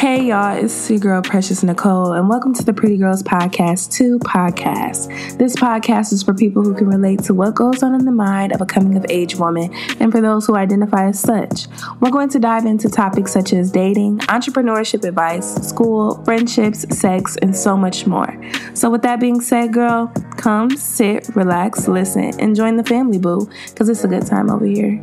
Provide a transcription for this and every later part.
Hey y'all, it's your girl Precious Nicole, and welcome to the Pretty Girls Podcast 2 podcast. This podcast is for people who can relate to what goes on in the mind of a coming of age woman, and for those who identify as such. We're going to dive into topics such as dating, entrepreneurship advice, school, friendships, sex, and so much more. So, with that being said, girl, come sit, relax, listen, and join the family, boo, because it's a good time over here.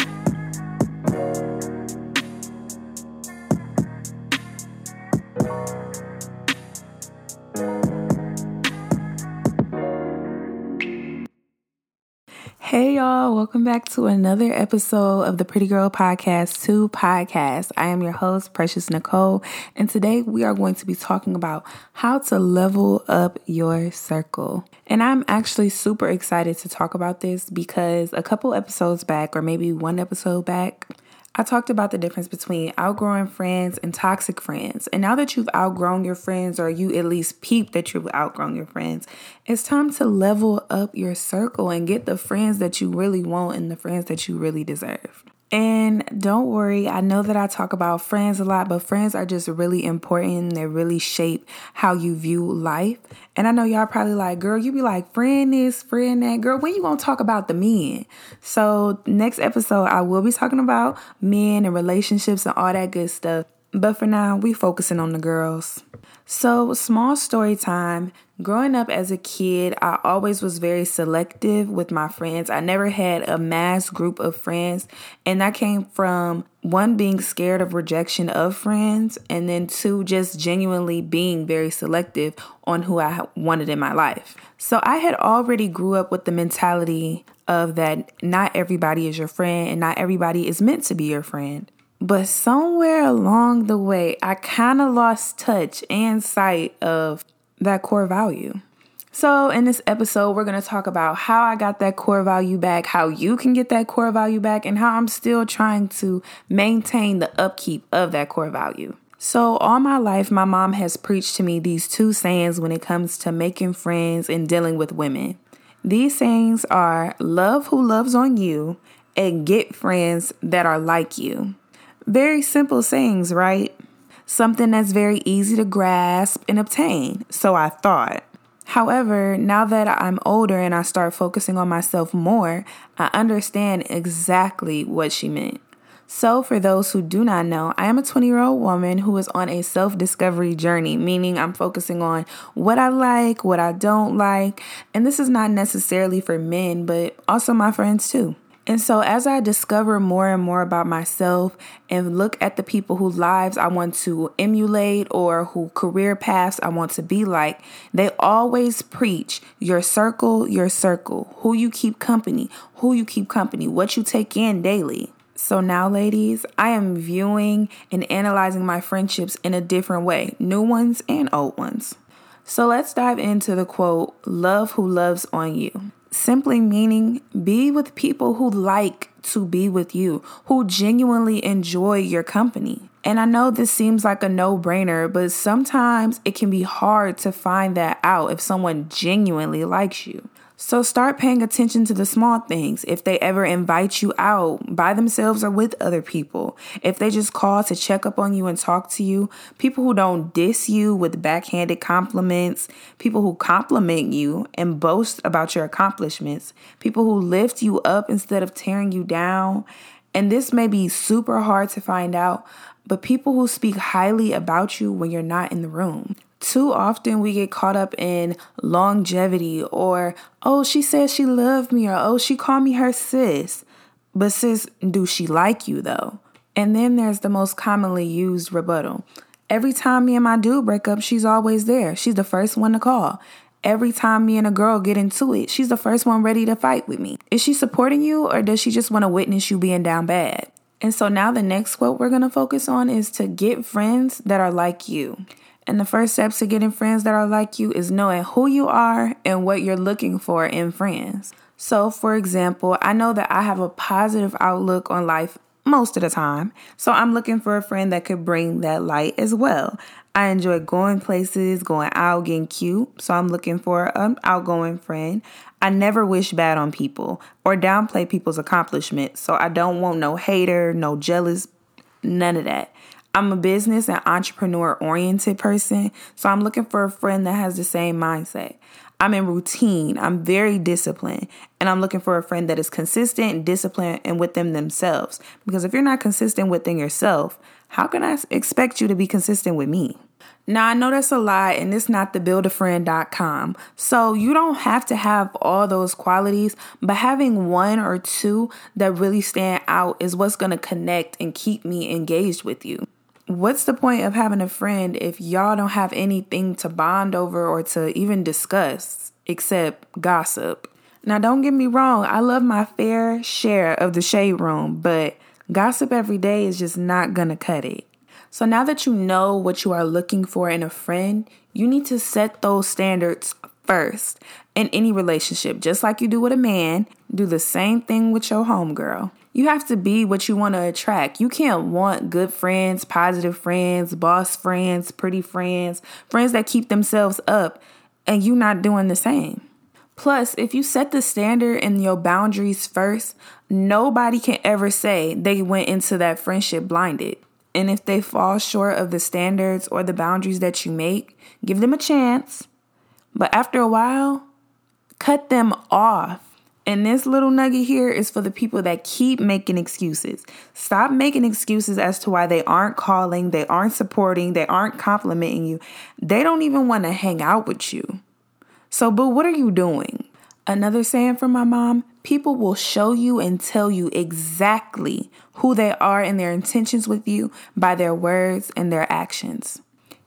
Welcome back to another episode of the Pretty Girl Podcast 2 podcast. I am your host, Precious Nicole, and today we are going to be talking about how to level up your circle. And I'm actually super excited to talk about this because a couple episodes back, or maybe one episode back, I talked about the difference between outgrowing friends and toxic friends. And now that you've outgrown your friends, or you at least peep that you've outgrown your friends, it's time to level up your circle and get the friends that you really want and the friends that you really deserve. And don't worry, I know that I talk about friends a lot, but friends are just really important. They really shape how you view life. And I know y'all probably like, girl, you be like, friend this, friend that. Girl, when you gonna talk about the men? So next episode, I will be talking about men and relationships and all that good stuff. But for now, we focusing on the girls. So, small story time. Growing up as a kid, I always was very selective with my friends. I never had a mass group of friends, and that came from one being scared of rejection of friends, and then two just genuinely being very selective on who I wanted in my life. So, I had already grew up with the mentality of that not everybody is your friend and not everybody is meant to be your friend. But somewhere along the way, I kind of lost touch and sight of that core value. So, in this episode, we're going to talk about how I got that core value back, how you can get that core value back, and how I'm still trying to maintain the upkeep of that core value. So, all my life, my mom has preached to me these two sayings when it comes to making friends and dealing with women. These sayings are love who loves on you and get friends that are like you. Very simple sayings, right? Something that's very easy to grasp and obtain, so I thought. However, now that I'm older and I start focusing on myself more, I understand exactly what she meant. So, for those who do not know, I am a 20 year old woman who is on a self discovery journey, meaning I'm focusing on what I like, what I don't like. And this is not necessarily for men, but also my friends too. And so, as I discover more and more about myself and look at the people whose lives I want to emulate or who career paths I want to be like, they always preach your circle, your circle, who you keep company, who you keep company, what you take in daily. So now, ladies, I am viewing and analyzing my friendships in a different way, new ones and old ones. So let's dive into the quote Love who loves on you simply meaning be with people who like to be with you, who genuinely enjoy your company. And I know this seems like a no brainer, but sometimes it can be hard to find that out if someone genuinely likes you. So start paying attention to the small things. If they ever invite you out by themselves or with other people, if they just call to check up on you and talk to you, people who don't diss you with backhanded compliments, people who compliment you and boast about your accomplishments, people who lift you up instead of tearing you down. And this may be super hard to find out, but people who speak highly about you when you're not in the room. Too often we get caught up in longevity or, oh, she says she loved me or, oh, she called me her sis. But sis, do she like you though? And then there's the most commonly used rebuttal. Every time me and my dude break up, she's always there. She's the first one to call. Every time me and a girl get into it, she's the first one ready to fight with me. Is she supporting you or does she just want to witness you being down bad? And so now the next quote we're going to focus on is to get friends that are like you. And the first steps to getting friends that are like you is knowing who you are and what you're looking for in friends. So, for example, I know that I have a positive outlook on life most of the time. So, I'm looking for a friend that could bring that light as well. I enjoy going places, going out, getting cute. So, I'm looking for an outgoing friend. I never wish bad on people or downplay people's accomplishments. So, I don't want no hater, no jealous, none of that. I'm a business and entrepreneur oriented person, so I'm looking for a friend that has the same mindset. I'm in routine, I'm very disciplined, and I'm looking for a friend that is consistent, disciplined, and within themselves. Because if you're not consistent within yourself, how can I expect you to be consistent with me? Now, I know that's a lie and it's not the buildafriend.com. So, you don't have to have all those qualities, but having one or two that really stand out is what's going to connect and keep me engaged with you. What's the point of having a friend if y'all don't have anything to bond over or to even discuss except gossip? Now, don't get me wrong, I love my fair share of the shade room, but gossip every day is just not gonna cut it. So now that you know what you are looking for in a friend, you need to set those standards first in any relationship. Just like you do with a man, do the same thing with your homegirl. You have to be what you want to attract. You can't want good friends, positive friends, boss friends, pretty friends, friends that keep themselves up, and you not doing the same. Plus, if you set the standard and your boundaries first, nobody can ever say they went into that friendship blinded. And if they fall short of the standards or the boundaries that you make, give them a chance. But after a while, cut them off. And this little nugget here is for the people that keep making excuses. Stop making excuses as to why they aren't calling, they aren't supporting, they aren't complimenting you. They don't even want to hang out with you. So, but what are you doing? Another saying from my mom people will show you and tell you exactly who they are and their intentions with you by their words and their actions.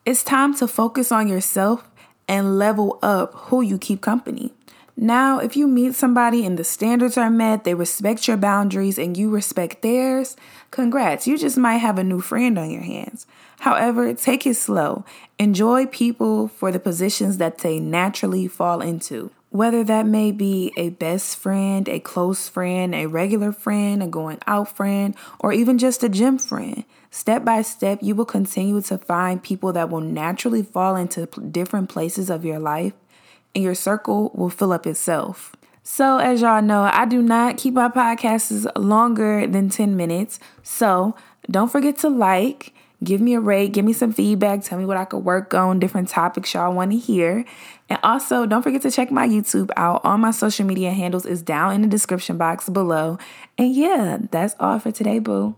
It's time to focus on yourself and level up who you keep company. Now, if you meet somebody and the standards are met, they respect your boundaries and you respect theirs, congrats, you just might have a new friend on your hands. However, take it slow. Enjoy people for the positions that they naturally fall into. Whether that may be a best friend, a close friend, a regular friend, a going out friend, or even just a gym friend. Step by step, you will continue to find people that will naturally fall into different places of your life, and your circle will fill up itself. So, as y'all know, I do not keep my podcasts longer than 10 minutes. So, don't forget to like, give me a rate, give me some feedback, tell me what I could work on, different topics y'all want to hear. And also, don't forget to check my YouTube out. All my social media handles is down in the description box below. And yeah, that's all for today, boo.